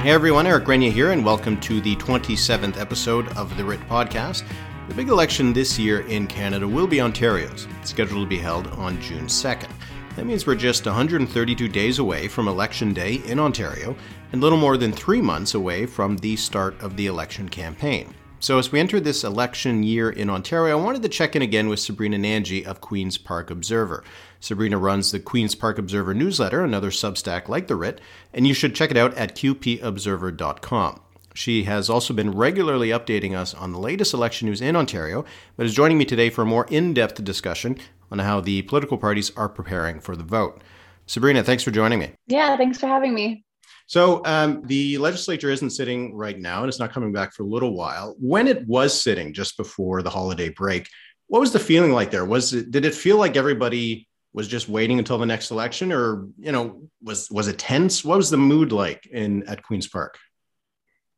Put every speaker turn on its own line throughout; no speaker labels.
Hey everyone, Eric Grenier here, and welcome to the 27th episode of the Writ Podcast. The big election this year in Canada will be Ontario's, it's scheduled to be held on June 2nd. That means we're just 132 days away from Election Day in Ontario, and little more than three months away from the start of the election campaign. So, as we enter this election year in Ontario, I wanted to check in again with Sabrina Nanji of Queen's Park Observer. Sabrina runs the Queen's Park Observer newsletter, another substack like the Writ, and you should check it out at qpobserver.com. She has also been regularly updating us on the latest election news in Ontario, but is joining me today for a more in depth discussion on how the political parties are preparing for the vote. Sabrina, thanks for joining me.
Yeah, thanks for having me.
So um, the legislature isn't sitting right now, and it's not coming back for a little while. When it was sitting just before the holiday break, what was the feeling like there? Was it, did it feel like everybody was just waiting until the next election, or you know, was was it tense? What was the mood like in at Queens Park?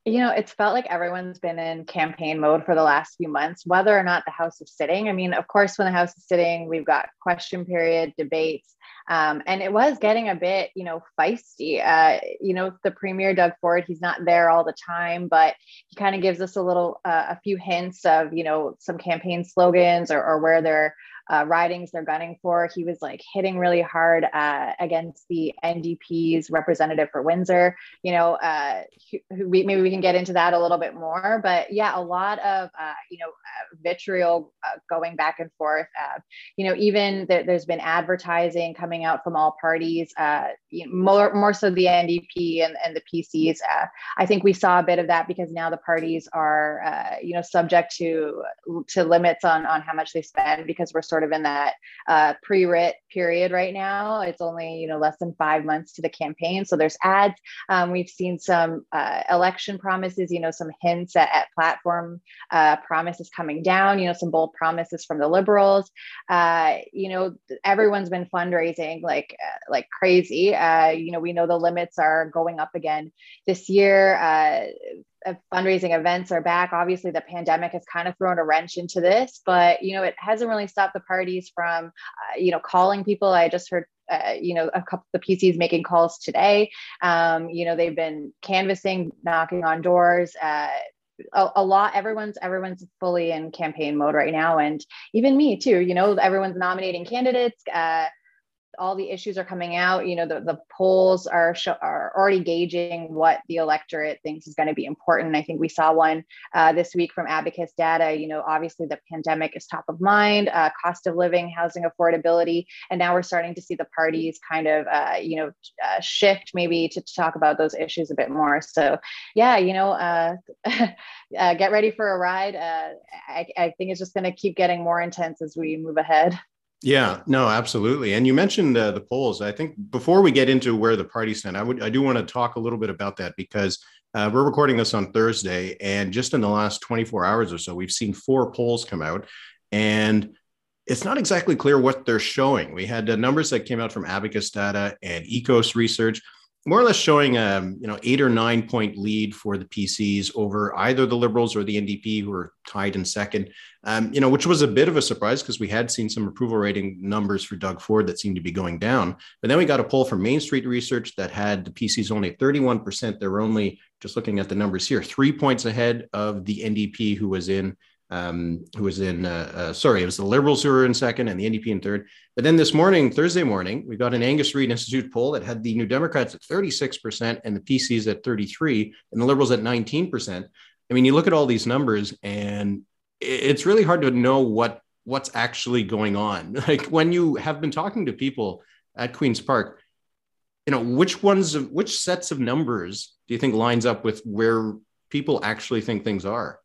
You know, it's felt like everyone's been in campaign mode for the last few months, whether or not the House is sitting. I mean, of course, when the House is sitting, we've got question period debates. Um, and it was getting a bit, you know, feisty. Uh, you know, the Premier Doug Ford, he's not there all the time, but he kind of gives us a little, uh, a few hints of, you know, some campaign slogans or, or where they're uh, ridings they're gunning for. He was like hitting really hard uh, against the NDP's representative for Windsor. You know, uh, we, maybe we can get into that a little bit more. But yeah, a lot of uh, you know uh, vitriol uh, going back and forth. you know, even th- there's been advertising coming out from all parties. You know, more more so the NDP and, and the PCs. I think we saw a bit of that because now the parties are you know subject to to limits on on how much they spend because we're sort of in that uh, pre-writ period right now. It's only you know less than five months to the campaign, so there's ads. Um, we've seen some uh, election promises, you know, some hints at, at platform uh, promises coming down. You know, some bold promises from the Liberals. Uh, you know, everyone's been fundraising like uh, like crazy. Uh, you know, we know the limits are going up again this year fundraising events are back. Obviously, the pandemic has kind of thrown a wrench into this, but you know, it hasn't really stopped the parties from, uh, you know, calling people. I just heard uh, you know, a couple of the PCs making calls today. Um, you know, they've been canvassing, knocking on doors. Uh, a, a, lot. Everyone's everyone's fully in campaign mode right now, and even me too. You know, everyone's nominating candidates. Uh, all the issues are coming out. You know, the, the polls are are already gauging what the electorate thinks is going to be important. I think we saw one uh, this week from Abacus Data. You know, obviously the pandemic is top of mind, uh, cost of living, housing affordability, and now we're starting to see the parties kind of uh, you know uh, shift maybe to, to, talk about those issues a bit more. So, yeah, you know, uh, uh, get ready for a ride. I, I think it's just going to keep getting more intense as we move ahead.
Yeah, no, absolutely. And you mentioned uh, the polls. I think before we get into where the party stand, I would I do want to talk a little bit about that because uh, we're recording this on Thursday, and just in the last 24 hours or so, we've seen four polls come out, and it's not exactly clear what they're showing. We had uh, numbers that came out from Abacus Data and EKOS Research more or less showing a um, you know eight or nine point lead for the PCs over either the Liberals or the NDP, who are tied in second. Um, you know, which was a bit of a surprise because we had seen some approval rating numbers for Doug Ford that seemed to be going down. But then we got a poll from Mainstreet Research that had the PCs only at 31%. They're only just looking at the numbers here, three points ahead of the NDP, who was in um, who was in, uh, uh, sorry, it was the Liberals who were in second and the NDP in third. But then this morning, Thursday morning, we got an Angus Reid Institute poll that had the New Democrats at 36% and the PCs at 33 and the Liberals at 19%. I mean, you look at all these numbers and it's really hard to know what what's actually going on. Like when you have been talking to people at Queen's Park, you know, which ones of which sets of numbers do you think lines up with where people actually think things are?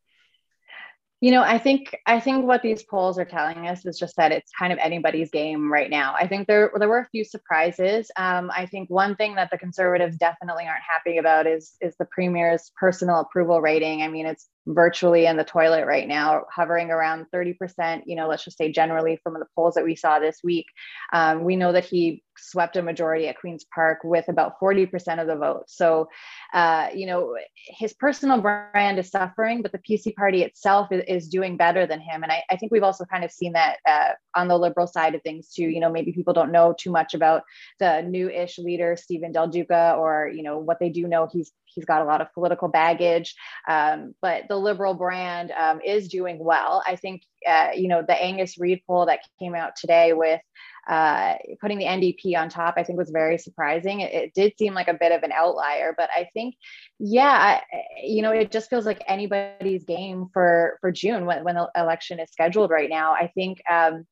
You know, I think I think what these polls are telling us is just that it's kind of anybody's game right now. I think there there were a few surprises. Um, I think one thing that the conservatives definitely aren't happy about is is the premier's personal approval rating. I mean, it's virtually in the toilet right now, hovering around 30%, you know, let's just say generally from the polls that we saw this week. Um, we know that he swept a majority at Queen's Park with about 40% of the vote. So, uh, you know, his personal brand is suffering, but the PC party itself is, is doing better than him. And I, I, think we've also kind of seen that uh, on the liberal side of things too. You know, maybe people don't know too much about the new-ish leader, Steven Del Duca, or, you know, what they do know, he's he's got a lot of political baggage. Um, but the liberal brand um, is doing well. I think, uh, you know, the Angus Reid poll that came out today with uh, putting the NDP on top, I think was very surprising. It, it, did seem like a bit of an outlier, but I think, yeah, I, you know, it just feels like anybody's game for for June when, when the election is scheduled right now. I think. Um,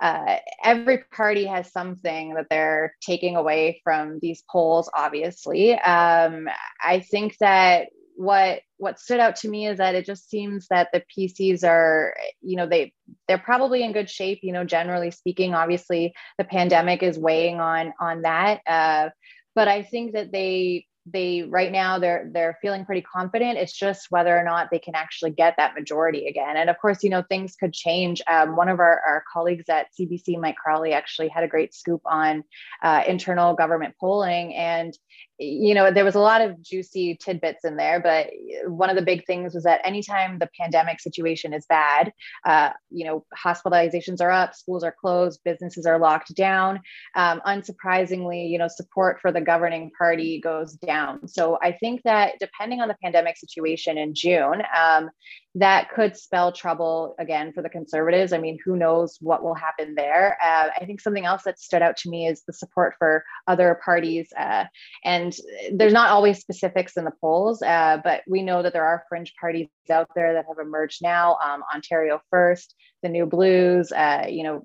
uh, every party has something that they're taking away from these polls obviously um, i think that what what stood out to me is that it just seems that the PCs are, you know, they they're probably in good shape. You know, generally speaking, obviously the pandemic is weighing on on that. Uh, but I think that they they right now they're they're feeling pretty confident. It's just whether or not they can actually get that majority again. And of course you know things could change. Um, one of our, our colleagues at cbc mike crawley actually had a great scoop on uh, internal government polling. And you know there was a lot of juicy tidbits in there but one of the big things was that anytime the pandemic situation is bad uh, you know hospitalizations are up schools are closed businesses are locked down um, unsurprisingly you know support for the governing party goes down so i think that depending on the pandemic situation in june um, that could spell trouble again for the conservatives. I mean, who knows what will happen there? Uh, I think something else that stood out to me is the support for other parties. Uh, and there's not always specifics in the polls, uh, but we know that there are fringe parties out there that have emerged now. Um, Ontario First, the New Blues, uh, you know,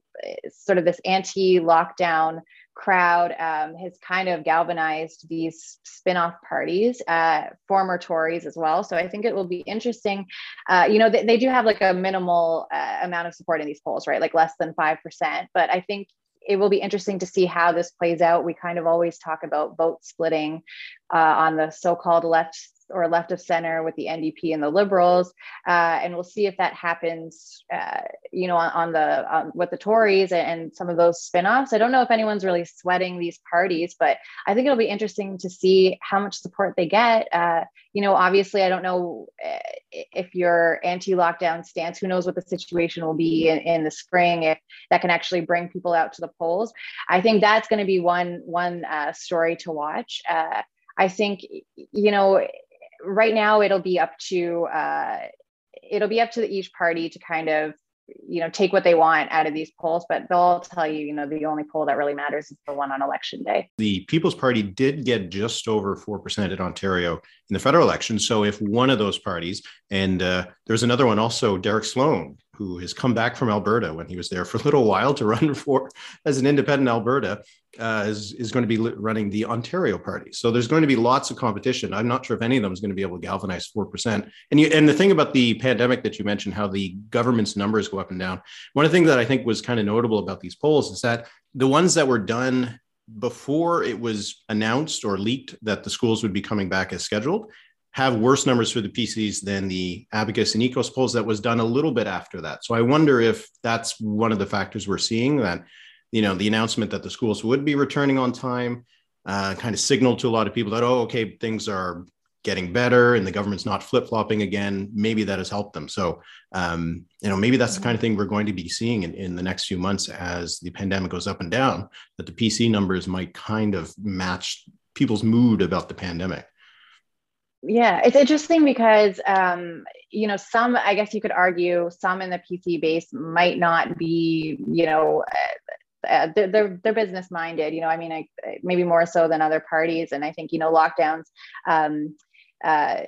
sort of this anti lockdown crowd um, has kind of galvanized these spin-off parties uh, former tories as well. So i think it will be interesting. Uh, you know they, they, do have like a minimal uh, amount of support in these polls right? Like less than 5% but i think it will be interesting to see how this plays out. We kind of always talk about vote splitting uh, on the so-called left or left of center with the NDP and the Liberals, uh, and we'll see if that happens. Uh, you know, on, on the um, with the Tories and some of those spinoffs. I don't know if anyone's really sweating these parties, but I think it'll be interesting to see how much support they get. Uh, you know, obviously, I don't know uh, if your anti-lockdown stance. Who knows what the situation will be in, in the spring if that can actually bring people out to the polls. I think that's going to be one one uh, story to watch. Uh, I think you know right now it'll be up to uh, it'll be up to each party to kind of you know take what they want out of these polls but they'll tell you you know the only poll that really matters is the one on election day.
The people's party did get just over 4% in ontario in the federal election. So if one of those parties and uh, there's another one also derek sloan who has come back from Alberta when he was there for a little while to run for as an independent Alberta, uh, is, is going to be running the Ontario party. So there's going to be lots of competition. I'm not sure if any of them is going to be able to galvanize 4%. And you, and the thing about the pandemic that you mentioned, how the government's numbers go up and down. One of the things that I think was kind of notable about these polls is that the ones that were done before it was announced or leaked that the schools would be coming back as scheduled have worse numbers for the PCs than the Abacus and EKOS polls that was done a little bit after that. So I wonder if that's one of the factors we're seeing that, you know, the announcement that the schools would be returning on time uh, kind of signaled to a lot of people that, oh, okay, things are getting better and the government's not flip flopping again. Maybe that has helped them. So, um, you know, maybe that's the kind of thing we're going to be seeing in, in the next few months as the pandemic goes up and down, that the PC numbers might kind of match people's mood about the pandemic
yeah it's interesting because um, you know some i guess you could argue some in the pc base might not be you know uh, uh they're, they're business minded you know i mean I, maybe more so than other parties. And i think you know lockdowns um, uh,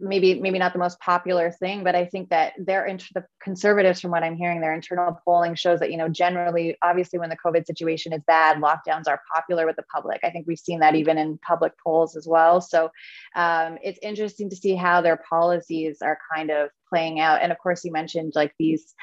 maybe maybe not the most popular thing, but I think that their inter- the conservatives, from what I'm hearing, their internal polling shows that you know generally, obviously, when the COVID situation is bad, lockdowns are popular with the public. I think we've seen that even in public polls as well. So um, it's interesting to see how their policies are kind of playing out. And of course, you mentioned like these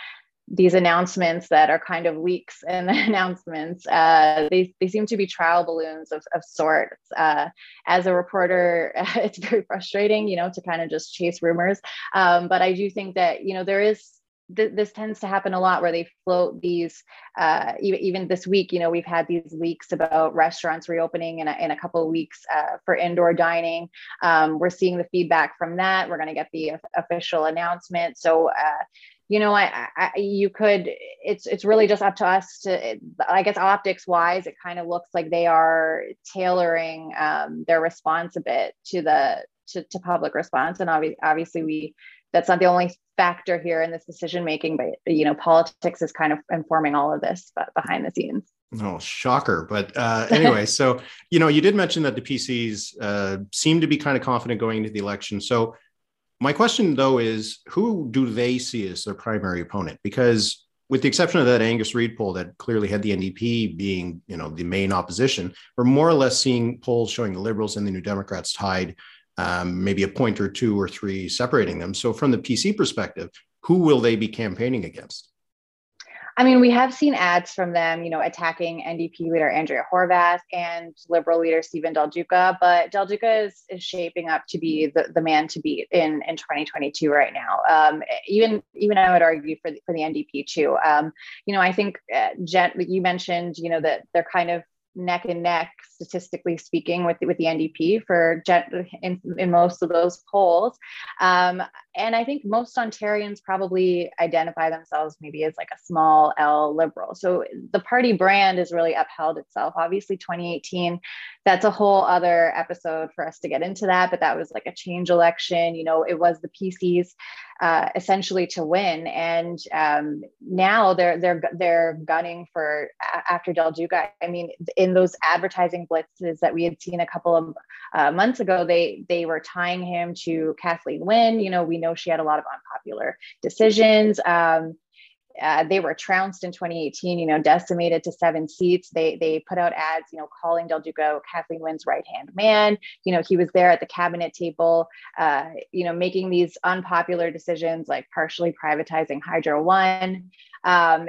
these announcements that are kind of leaks and announcements. Uh, they, they seem to be trial balloons of, of sorts. Uh, as a reporter, it's very frustrating, you know, to kind of just chase rumors. Um, but I do think that, you know, there is th- this tends to happen a lot where they float these uh, even, even this week you know we've had these leaks about restaurants reopening in a, in a couple of weeks uh, for indoor dining um, we're seeing the feedback from that we're going to get the official announcement so uh, you know, I, I, you could, it's, it's really just up to us to, I guess, optics wise, it kind of looks like they are tailoring um, their response a bit to the, to, to public response. And obviously, obviously, we that's not the only factor here in this decision making, but you know, politics is kind of informing all of this but behind the scenes.
Oh, shocker! But uh, anyway, so you know, you did mention that the PCs uh, seem to be kind of confident going into the election. So my question though is, who do they see as their primary opponent? Because with the exception of that Angus Reid poll that clearly had the NDP being, you know, the main opposition, we're more or less seeing polls showing the Liberals and the New Democrats tied, um, maybe a point or two or three separating them. So, from the PC perspective, who will they be campaigning against?
I mean, we have seen ads from them, you know, attacking NDP leader Andrea Horwath and Liberal leader Steven Del Duca, but Del Duca is, is shaping up to be the, the man to beat in, in 2022 right now. Um, even even I would argue for the, for the NDP too. Um, you know, I think uh, Jen, you mentioned, you know, that they're kind of neck and neck, statistically speaking, with with the NDP for in, in most of those polls. Um, and I think most Ontarians probably identify themselves maybe as like a small L liberal. So the party brand has really upheld itself. Obviously, 2018, that's a whole other episode for us to get into that. But that was like a change election. You know, it was the PCs uh, essentially to win, and um, now they're they're they're gunning for after Del Duca. I mean, in those advertising blitzes that we had seen a couple of uh, months ago, they they were tying him to Kathleen Wynne. You know, we know she had a lot of unpopular decisions. Um, uh, they were trounced in 2018, you know, decimated to seven seats. They they put out ads, you know, calling Del Duca Kathleen Wynne's right hand man. You know, he was there at the cabinet table, uh, you know, making these unpopular decisions like partially privatizing Hydro One. Um,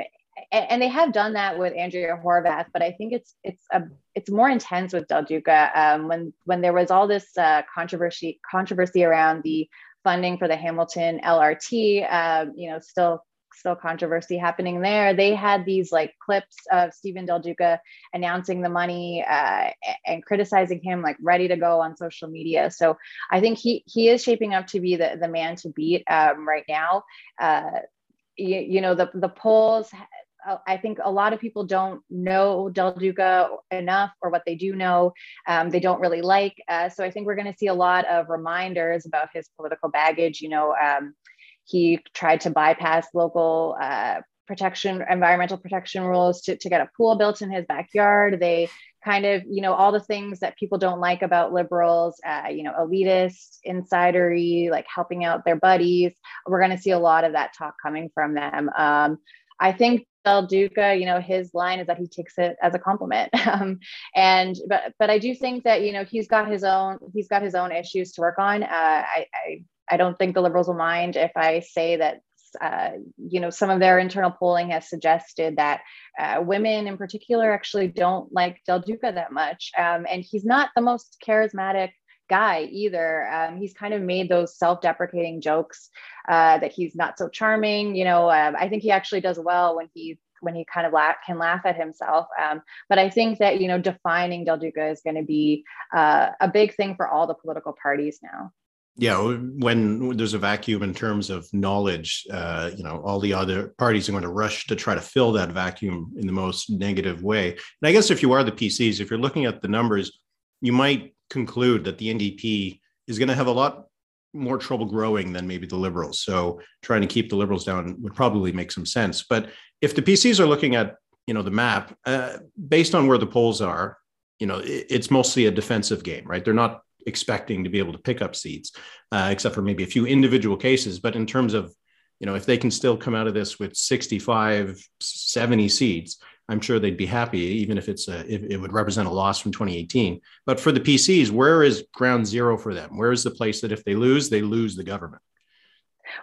and, and, they have done that with Andrea Horwath, but I think it's it's a it's more intense with Del Duca. Um, when when there was all this uh, controversy controversy around the funding for the Hamilton LRT, um, you know, still still controversy happening there. They had these like clips of Steven Del Duca announcing the money uh, and criticizing him, like ready to go on social media. So I think he he is shaping up to be the the man to beat um, right now. Uh, you, you know the the polls uh, I think a lot of people don't know Del Duca enough, or what they do know, um, they don't really like. Uh, so I think we're going to see a lot of reminders about his political baggage. You know, um, he tried to bypass local uh, protection, environmental protection rules to, to get a pool built in his backyard. They kind of, you know, all the things that people don't like about liberals, uh, you know, elitist, insidery, like helping out their buddies. We're going to see a lot of that talk coming from them. Um, I think Del Duca, you know, his line is that he takes it as a compliment. Um, and but but I do think that you know he's got his own he's got his own issues to work on. Uh, I, I I don't think the liberals will mind if I say that uh, you know, some of their internal polling has suggested that uh, women in particular actually don't like Del Duca that much. Um, and he's not the most charismatic guy either. Um, he's kind of made those self-deprecating jokes uh, that he's not so charming. You know, um, I think he actually does well when he when he kind of can laugh at himself. Um, but I think that you know defining Del Duca is going to be uh, a big thing for all the political parties now.
Yeah, when there's a vacuum in terms of knowledge, uh, you know, all the other parties are going to rush to try to fill that vacuum in the most negative way. And I guess if you are the PCs, if you're looking at the numbers, you might conclude that the NDP is going to have a lot more trouble growing than maybe the liberals. So trying to keep the liberals down would probably make some sense. But if the PCs are looking at you know the map uh, based on where the polls are, you know it, it's mostly a defensive game, right? They're not expecting to be able to pick up seats, uh, except for maybe a few individual cases. But in terms of you know if they can still come out of this with 65 70 seats I'm sure they'd be happy, even if it's a, if it would represent a loss from 2018. But for the PCs, where is ground zero for them? Where is the place that if they lose, they lose the government?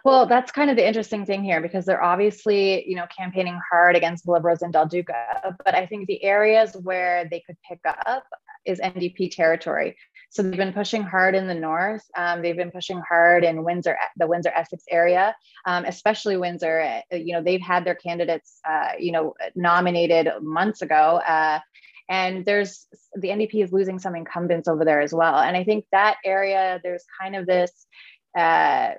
Well, that's kind of the interesting thing here because they're obviously, you know, campaigning hard against the Liberals in Del Duca. But I think the areas where they could pick up is NDP territory. So they've been pushing hard in the north. Um, they've been pushing hard in Windsor, the Windsor Essex area, um, especially Windsor. Uh, you know, they've had their candidates, uh, you know, nominated months ago. Uh, and there's the NDP is losing some incumbents over there as well. And I think that area, there's kind of this. Uh,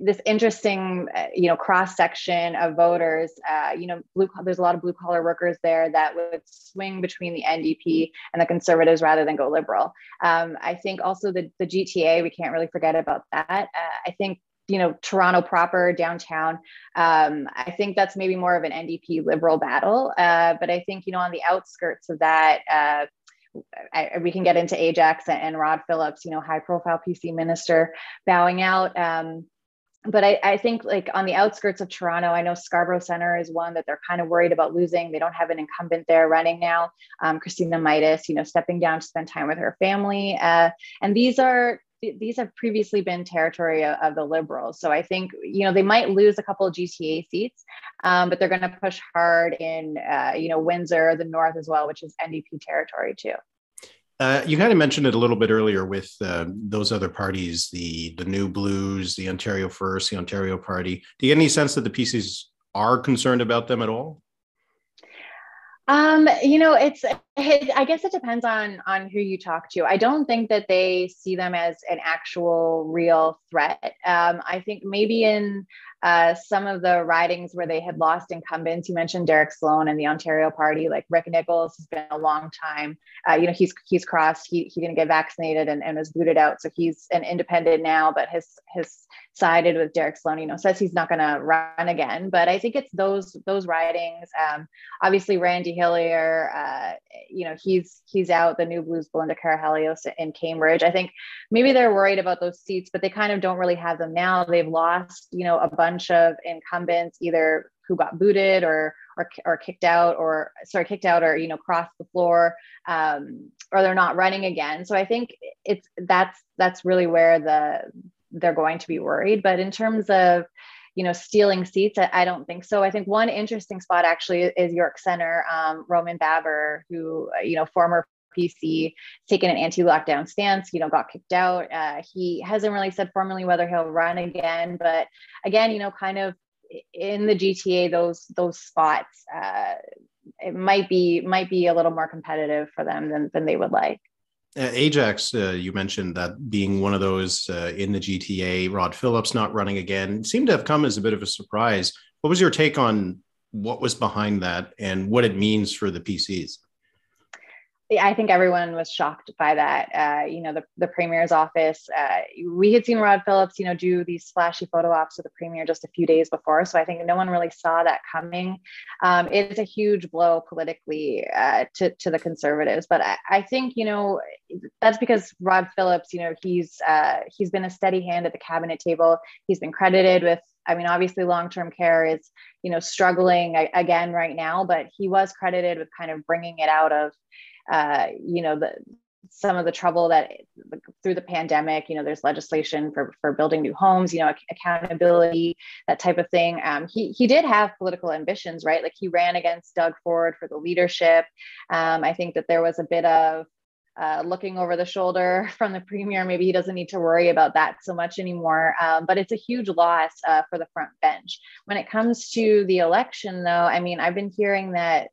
this interesting, uh, you know, cross section of voters. Uh, you know, blue, there's a lot of blue collar workers there that would swing between the NDP and the Conservatives rather than go Liberal. Um, I think also the the GTA. We can't really forget about that. Uh, I think you know Toronto proper downtown. Um, I think that's maybe more of an NDP Liberal battle. Uh, but I think you know on the outskirts of that. Uh, I, we can get into Ajax and Rod Phillips, you know, high profile PC minister bowing out. Um, but I, I, think like on the outskirts of Toronto, I know Scarborough Center is one that they're kind of worried about losing. They don't have an incumbent there running now. Um, Christina Mitas, you know, stepping down to spend time with her family. Uh, and these are these have previously been territory of, of, the liberals. So I think you know they might lose a couple of GTA seats, um, but they're going to push hard in uh, you know Windsor, the north as well, which is NDP territory too.
Uh, you kind of mentioned it a little bit earlier with uh, those other parties, the the New Blues, the Ontario First, the Ontario Party. Do you get any sense that the PCs are concerned about them at all?
Um, you know, it's it, I guess it depends on on who you talk to. I don't think that they see them as an actual real threat. Um, I think maybe in uh, some of the ridings where they had lost incumbents. You mentioned Derek Sloan and the Ontario Party. Like Rick Nicholls has been a long time. Uh, you know, he's he's crossed. He he didn't get vaccinated and, and was booted out, so he's an independent now. But his his sided with Derek Sloan. You know, says he's not going to run again. But I think it's those those ridings. Um, obviously, Randy Hillier. Uh, you know, he's he's out. The New Blues, Belinda Karahalios in Cambridge. I think maybe they're worried about those seats, but they kind of don't really have them now. They've lost. You know, a bunch bunch of incumbents either who got booted or or, or kicked out or sorry kicked out or you know crossed the floor um, or they're not running again so i think it's that's that's really where the they're going to be worried but in terms of you know stealing seats i, don't think so i think one interesting spot actually is york center um, roman baber who you know former PC taken an anti-lockdown stance, you know, got kicked out. Uh, he hasn't really said formally whether he'll run again, but again, you know, kind of in the GTA, those those spots, uh, it might be might be a little more competitive for them than than they would like.
Uh, Ajax, uh, you mentioned that being one of those uh, in the GTA, Rod Phillips not running again, seemed to have come as a bit of a surprise. What was your take on what was behind that and what it means for the PCs?
I think everyone was shocked by that. Uh, you know, the, the premier's office, uh, we had seen Rod Phillips, you know, do these flashy photo ops with the premier just a few days before. So I think no one really saw that coming. Um, it's a huge blow politically uh, to, to the conservatives. But I, I, think, you know, that's because Rod Phillips, you know, he's uh, he's been a steady hand at the cabinet table. He's been credited with I mean, obviously, long term care is, you know, struggling again right now, but he was credited with kind of bringing it out of uh, you know, the some of the trouble that through the pandemic, you know, there's legislation for, for building new homes, you know, accountability, that type of thing. Um, he, he did have political ambitions, right? Like he ran against Doug Ford for the leadership. Um, I think that there was a bit of uh, looking over the shoulder from the premier. Maybe he doesn't need to worry about that so much anymore. Um, but it's a huge loss uh, for the front bench. When it comes to the election, though, I mean, I've been hearing that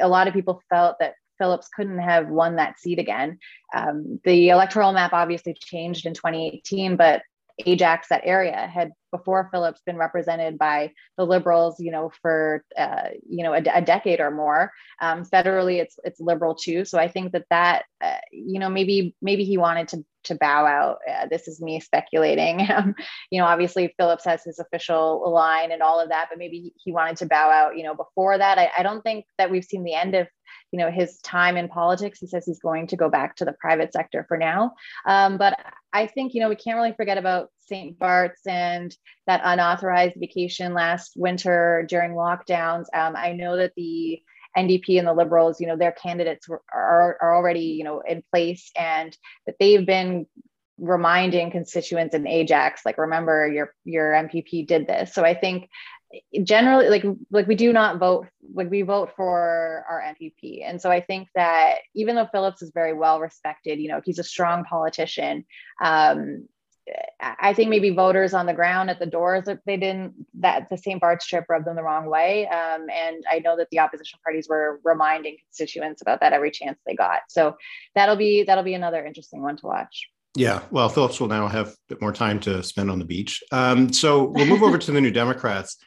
a lot of people felt that Phillips couldn't have won that seat again. Um, the electoral map obviously changed in 2018, but Ajax, that area, had before Phillips been represented by the Liberals, you know, for uh, you know a, a, decade or more. Um, federally, it's it's Liberal too. So I think that that uh, you know maybe maybe he wanted to to bow out. Uh, this is me speculating. Um, you know, obviously Phillips has his official line and all of that, but maybe he wanted to bow out. You know, before that, I, I don't think that we've seen the end of you know his time in politics. He says he's going to go back to the private sector for now. Um, but i think you know we can't really forget about st bart's and that unauthorized vacation last winter during lockdowns. Um, i know that the ndp and the liberals you know their candidates are, are already you know in place and that they've been reminding constituents in ajax like remember your your mpp did this. So i think generally like like we do not vote like we vote for our MPP and so I think that even though Phillips is very well respected you know he's a strong politician um, I think maybe voters on the ground at the doors they didn't that the St. Bart's trip rubbed them the wrong way um, and I know that the opposition parties were reminding constituents about that every chance they got so that'll be that'll be another interesting one to watch
Yeah, well, Phillips will now have a bit more time to spend on the beach. Um, so we'll move over to the New Democrats.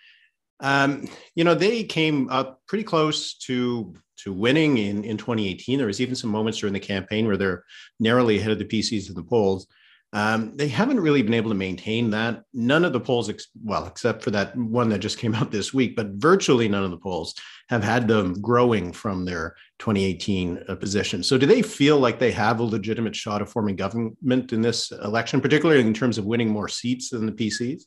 Um, you know, they came up pretty close to to winning in, in 2018. There was even some moments during the campaign where they're narrowly ahead of the PCs in the polls. Um, they haven't really been able to maintain that. None of the polls, ex- well, except for that one that just came out this week, but virtually none of the polls have had them growing from their 2018 uh, position. So, do they feel like they have a legitimate shot of forming government in this election, particularly in terms of winning more seats than the PCs?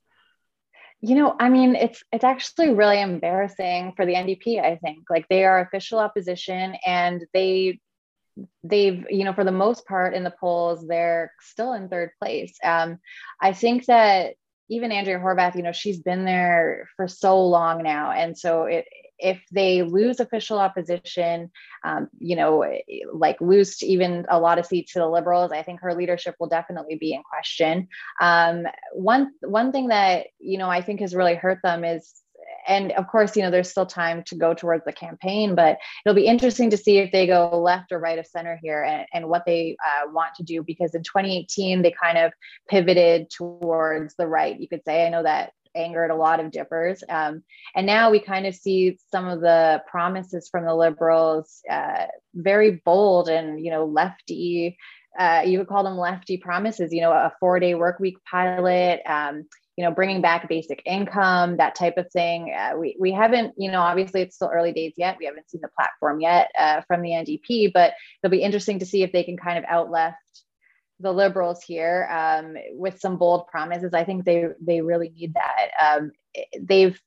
You know, I mean, it's it's actually really embarrassing for the NDP. I think like they are official opposition, and they they've you know for the most part in the polls they're still in third place um, i think that even andrea horwath you know she's been there for so long now and so it, if they lose official opposition um, you know like lose even a lot of seats to the liberals i think her leadership will definitely be in question um, one one thing that you know i think has really hurt them is and of course, you know, there's still time to go towards the campaign, but it'll be interesting to see if they go left or right of center here and, and what they uh, want to do. Because in 2018, they kind of pivoted towards the right, you could say. I know that angered a lot of dippers. Um, and now we kind of see some of the promises from the liberals uh, very bold and, you know, lefty. Uh, you would call them lefty promises, you know, a four day work week pilot, um, you know bringing back basic income that type of thing uh, we, we haven't you know obviously it's still early days yet we haven't seen the platform yet uh, from the ndp but it'll be interesting to see if they can kind of outleft the liberals here um, with some bold promises i think they they really need that um, they've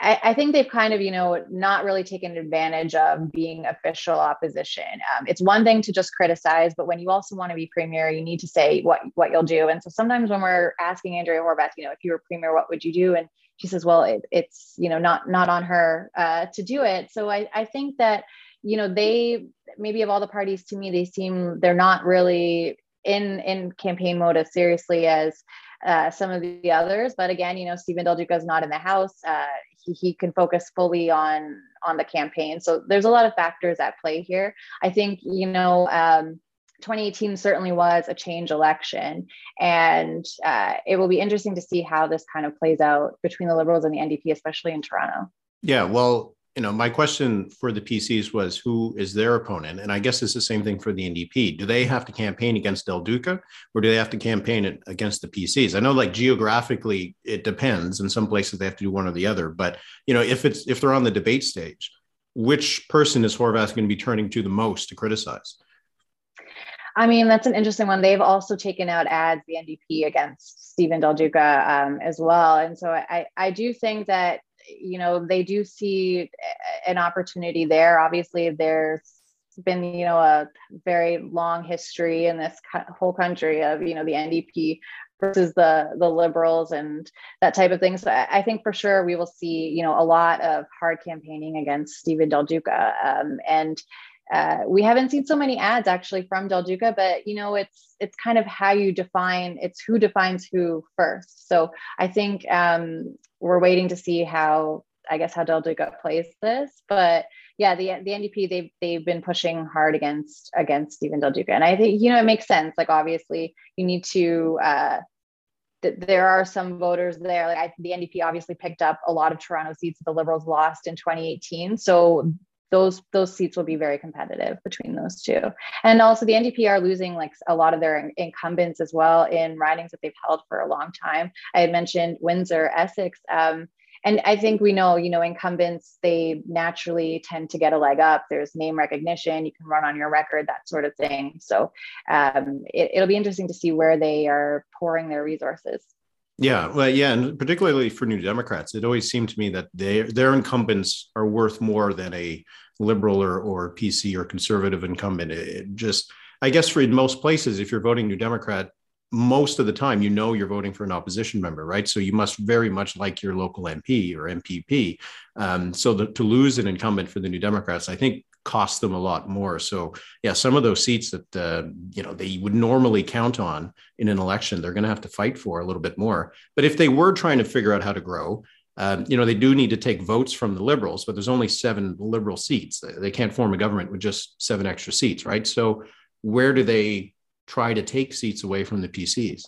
I, I, think they've kind of, you know, not really taken advantage of being official opposition. Um, it's one thing to just criticize, but when you also want to be premier, you need to say what what you'll do. And so sometimes when we're asking Andrea Horwath, you know, if you were premier, what would you do? And she says, well, it, it's you know not not on her uh, to do it. So I I think that you know they maybe of all the parties to me they seem they're not really in in campaign mode as seriously as uh, some of the others. But again, you know, Steven Del Duca is not in the House. Uh, he, he can focus fully on on the campaign. So there's a lot of factors at play here. I think you know. Um, 2018 certainly was a change election, and uh, it will be interesting to see how this kind of plays out between the Liberals and the NDP, especially in Toronto.
Yeah, well, you know, my question for the PCs was who is their opponent? And I guess it's the same thing for the NDP. Do they have to campaign against Del Duca or do they have to campaign against the PCs? I know like geographically it depends. In some places they have to do one or the other. But you know, if it's if they're on the debate stage, which person is Horwath going to be turning to the most to criticize?
I mean, that's an interesting one. They've also taken out ads, the NDP against Steven Del Duca um, as well. And so I, I do think that you know they do see an opportunity there. Obviously there's been you know a very long history in this whole country of you know the ndp versus the the liberals and that type of thing. So i think for sure we will see you know a lot of hard campaigning against steven del duca. Um, and uh, we haven't seen so many ads actually from Del Duca, but you know, it's it's kind of how you define it's who defines who first. So I think um, we're waiting to see how I guess how Del Duca plays this, but yeah, the the NDP they've they've been pushing hard against against Steven Del Duca, and I think you know it makes sense. Like obviously you need to. Uh, there are some voters there. Like I, the NDP obviously picked up a lot of Toronto seats that the Liberals lost in 2018. So those those seats will be very competitive between those two. And also the NDP are losing like a lot of their incumbents as well in ridings that they've held for a long time. I had mentioned Windsor, Essex. Um, and I think we know, you know, incumbents, they naturally tend to get a leg up. There's name recognition, you can run on your record, that sort of thing. So um, it, it'll be interesting to see where they are pouring their resources.
Yeah, well, yeah, and particularly for New Democrats, it always seemed to me that they, their incumbents are worth more than a liberal or, or PC or conservative incumbent. It just, I guess, for in most places, if you're voting New Democrat, most of the time you know you're voting for an opposition member, right? So you must very much like your local MP or MPP. Um, so the, to lose an incumbent for the New Democrats, I think cost them a lot more. So yeah, some of those seats that uh, you know they would normally count on in an election, they're going to have to fight for a little bit more. But if they were trying to figure out how to grow, um, you know they do need to take votes from the liberals, but there's only seven liberal seats. They can't form a government with just seven extra seats, right? So where do they try to take seats away from the PCs?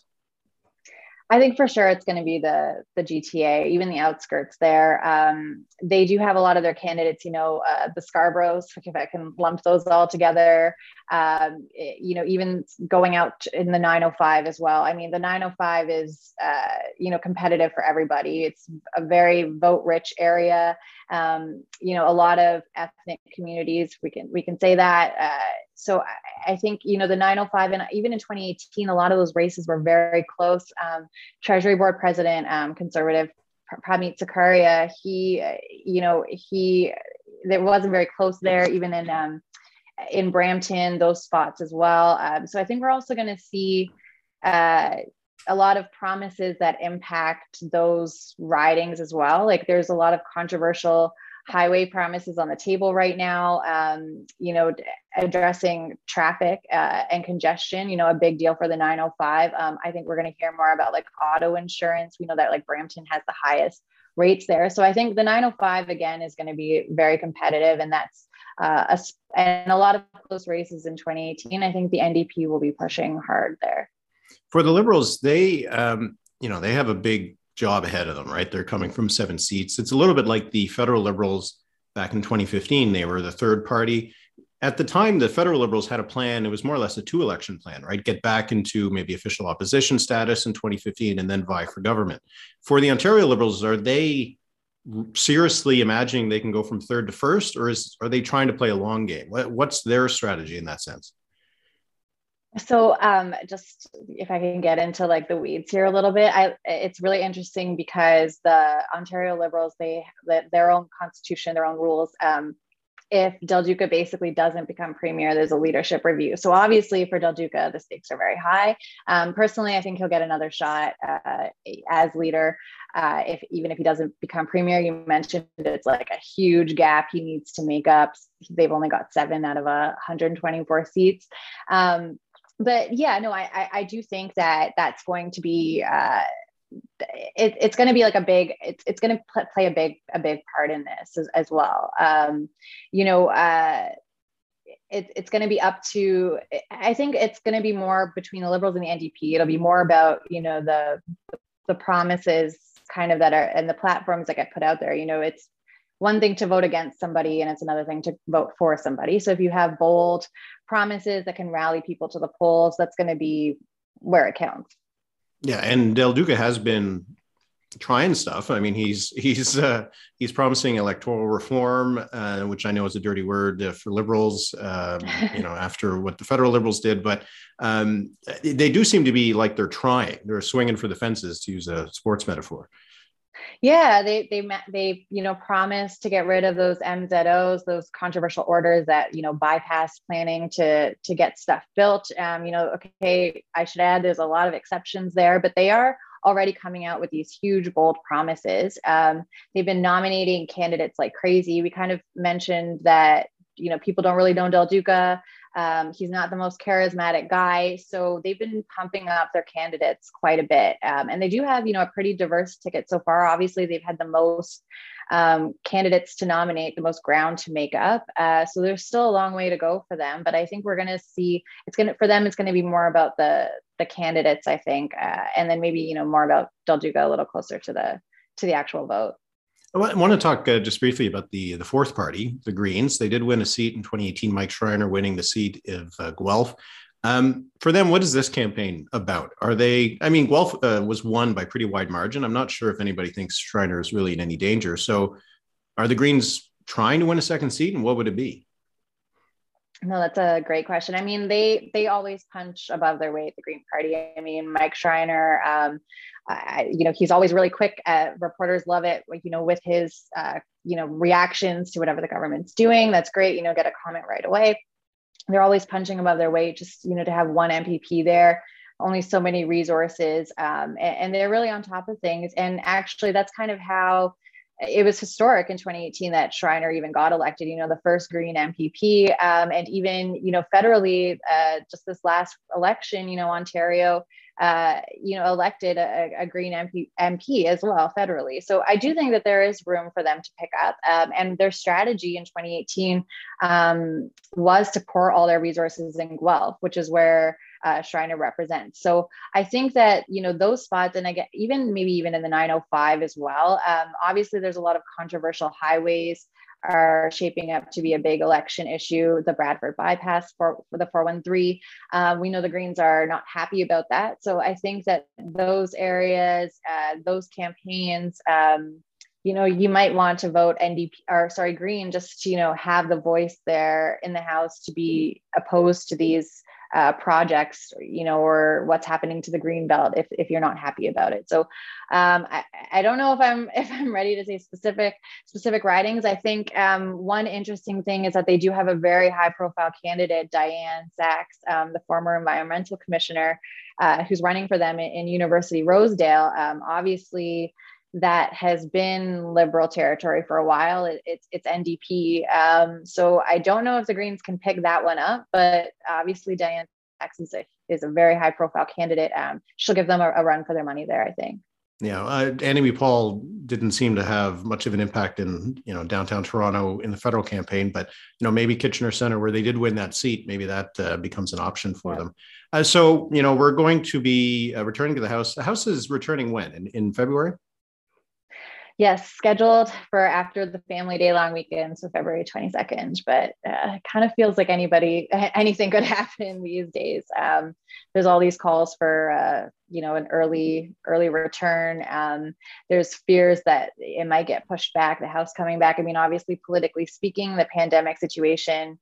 I think for sure it's going to be the the GTA, even the outskirts there. Um, they do have a lot of their candidates, you know, uh, the Scarboroughs, if I can lump those all together. Um, it, you know, even going out in the 905 as well. I mean, the 905 is, uh, you know, competitive for everybody. It's a very vote rich area. Um, you know, a lot of ethnic communities. We can we can say that. Uh, so I, I, think you know the 905 and even in 2018 a lot of those races were very close um, treasury board president um, conservative Prabmeet Sarkaria he you know he there wasn't very close there even in um, in Brampton those spots as well um, so I think we're also going to see uh, a lot of promises that impact those ridings as well like there's a lot of controversial highway promises on the table right now. Um, you know, addressing traffic uh, and congestion. You know, a big deal for the 905. Um, I think we're going to hear more about like auto insurance. We know that like Brampton has the highest rates there, so I think the 905 again is going to be very competitive, and that's uh, a, and a lot of close races in 2018. I think the NDP will be pushing hard there.
For the Liberals, they um, you know they have a big job ahead of them, right? They're coming from seven seats. It's a little bit like the federal liberals back in 2015. They were the third party. At the time, the federal liberals had a plan. It was more or less a two election plan, right? Get back into maybe official opposition status in 2015 and then vie for government. For the Ontario liberals, are they seriously imagining they can go from third to first, or is, are they trying to play a long game? What's their strategy in that sense?
so um, just if i can get into like the weeds here a little bit i it's really interesting because the ontario liberals they their own constitution their own rules um, if Del Duca basically doesn't become premier, there's a leadership review. So obviously for Del Duca, the stakes are very high. Um, personally, I think he'll get another shot uh, as leader. Uh, if even if he doesn't become premier, you mentioned it's like a huge gap he needs to make up. They've only got seven out of a 124 seats. Um, but yeah, no, I, I, I do think that that's going to be uh, it, it's going to be like a big it's, it's going to pl- play a big a big part in this as, as well um, you know uh, it, it's going to be up to i think it's going to be more between the liberals and the ndp it'll be more about you know the the promises kind of that are and the platforms that get put out there you know it's one thing to vote against somebody and it's another thing to vote for somebody. So if you have bold promises that can rally people to the polls, that's going to be where it counts.
Yeah, and Del Duca has been trying stuff. I mean, he's he's uh, he's promising electoral reform, uh, which I know is a dirty word uh, for liberals. Um, you know, after what the federal liberals did, but um, they do seem to be like they're trying. They're swinging for the fences, to use a sports metaphor.
Yeah, they they they you know promised to get rid of those MZOs, those controversial orders that you know bypass planning to to get stuff built. Um, you know, okay, I should add there's a lot of exceptions there, but they are already coming out with these huge bold promises. Um, they've been nominating candidates like crazy. We kind of mentioned that you know people don't really know Del Duca. Um, he's not the most charismatic guy, so they've been pumping up their candidates quite a bit, um, and they do have you know a pretty diverse ticket so far. Obviously, they've had the most um, candidates to nominate, the most ground to make up. Uh, so there's still a long way to go for them, but I think we're going to see it's going to for them. It's going to be more about the the candidates, I think, uh, and then maybe you know more about Del Duca a little closer to the to the actual vote.
I want to talk uh, just briefly about the the fourth party, the Greens. They did win a seat in 2018. Mike Schreiner winning the seat of uh, Guelph. Um, for them, what is this campaign about? Are they? I mean, Guelph uh, was won by pretty wide margin. I'm not sure if anybody thinks Schreiner is really in any danger. So, are the Greens trying to win a second seat, and what would it be?
No, that's a great question. I mean, they they always punch above their weight. The Green Party. I mean, Mike Schreiner. Um, I, you know, he's always really quick. At, reporters love it. You know, with his uh, you know reactions to whatever the government's doing. That's great. You know, get a comment right away. They're always punching above their weight. Just you know, to have one MPP there only so many resources um, and, and, they're really on top of things and actually that's kind of how it was historic in 2018 that Schreiner even got elected, you know, the first Green MPP. Um, and even, you know, federally, uh, just this last election, you know, Ontario uh, you know, elected a, a Green MP, MP, as well federally. So I do think that there is room for them to pick up. Um, and their strategy in 2018 um, was to pour all their resources in Guelph, which is where uh, Schreiner represents. So I think that you know those spots, and again, even maybe even in the 905 as well. Um, obviously, there's a lot of controversial highways are shaping up to be a big election issue. The Bradford bypass for, for the 413. Uh, we know the Greens are not happy about that. So I think that those areas, uh, those campaigns, um, you know, you might want to vote NDP or sorry, Green, just to, you know, have the voice there in the House to be opposed to these uh, projects, you know, or what's happening to the green belt if, if you're not happy about it. So um, I, I don't know if I'm if I'm ready to say specific specific writings. I think um, one interesting thing is that they do have a very high profile candidate, Dianne Saxe, um, the former environmental commissioner, uh, who's running for them in, in University Rosedale. Um, obviously that has been liberal territory for a while. It, it's it's NDP. Um, so I don't know if the Greens can pick that one up, but obviously Dianne Saxe is a, is a very high profile candidate. Um, she'll give them a, a, run for their money there, I think.
Yeah, uh, Annamie Paul didn't seem to have much of an impact in you know downtown Toronto in the federal campaign, but you know maybe Kitchener Center where they did win that seat, maybe that uh, becomes an option for yeah. them. Uh, so you know we're going to be uh, returning to the house. The house is returning when in, in February.
Yes, scheduled for after the family day long weekend, so February 22nd. But uh, it kind of feels like anybody, anything could happen these days. Um, there's all these calls for, uh, you know, an early, early return. Um, there's fears that it might get pushed back, the house coming back. I mean, obviously, politically speaking, the pandemic situation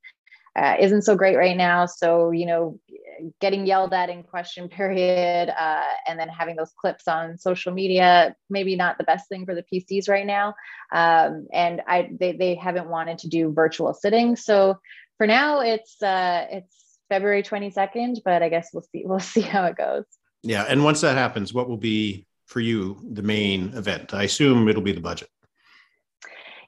uh, isn't so great right now. So, you know, getting yelled at in question period uh, and then having those clips on social media, maybe not the best thing for the PCs right now. Um, and I, they, they haven't wanted to do virtual sitting. So for now it's, uh, it's February 22nd, but I guess we'll see, we'll see how it goes.
Yeah. And once that happens, what will be for you the main event? I assume it'll be the budget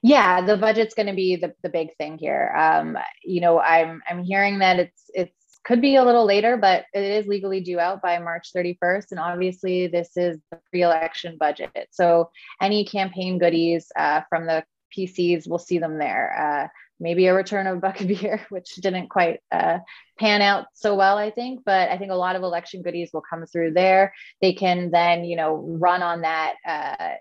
yeah the budget's going to be the, the big thing here. Um, you know i'm i'm hearing that it's it's could be a little later but it is legally due out by march 31st and obviously this is the pre-election budget. So any campaign goodies uh, from the pcs we'll see them there. Uh, maybe a return of beer which didn't quite uh, pan out so well i think but i think a lot of election goodies will come through there. They can then you know run on that uh,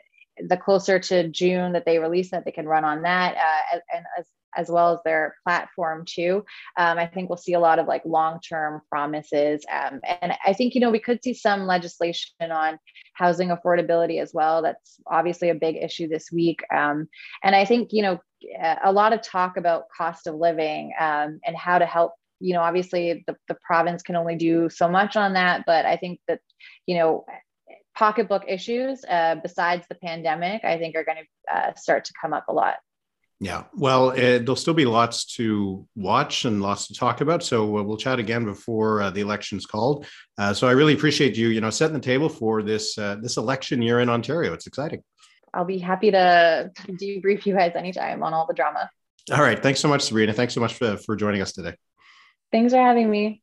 the closer to June that they release that, they can run on that, uh, and as as well as their platform too. Um, I think we'll see a lot of like long-term promises, um, and I think you know we could see some legislation on housing affordability as well. That's obviously a big issue this week, um, and I think you know a lot of talk about cost of living um, and how to help you know obviously the, the province can only do so much on that but i think that you know pocketbook issues uh, besides the pandemic, I think are going to uh, start to come up a lot.
Yeah, well, it, there'll still be lots to watch and lots to talk about. So uh, we'll chat again before uh, the election's called. Uh, so I really appreciate you, you know, setting the table for this uh, this election year in Ontario. It's exciting.
I'll be happy to debrief you guys anytime on all the drama.
All right, thanks so much, Sabrina. Thanks so much for, for joining us today.
Thanks for having me.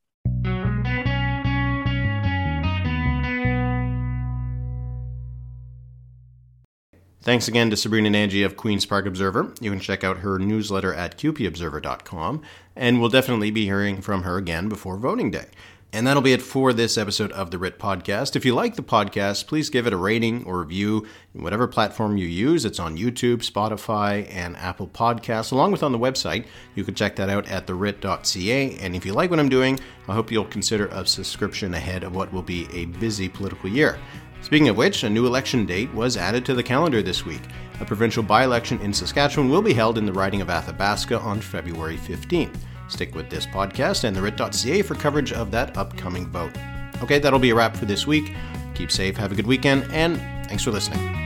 Thanks again to Sabrina Nanji of Queen's Park Observer. You can check out her newsletter at qpobserver.com, and we'll definitely be hearing from her again before voting day. And that'll be it for this episode of the Writ Podcast. If you like the podcast, please give it a rating or review in whatever platform you use. It's on YouTube, Spotify, and Apple Podcasts, along with on the website. You can check that out at thewrit.ca. And if you like what I'm doing, I hope you'll consider a subscription ahead of what will be a busy political year. Speaking of which, a new election date was added to the calendar this week. A provincial by election in Saskatchewan will be held in the riding of Athabasca on February 15th. Stick with this podcast and the Writ.ca for coverage of that upcoming vote. Okay, that'll be a wrap for this week. Keep safe, have a good weekend, and thanks for listening.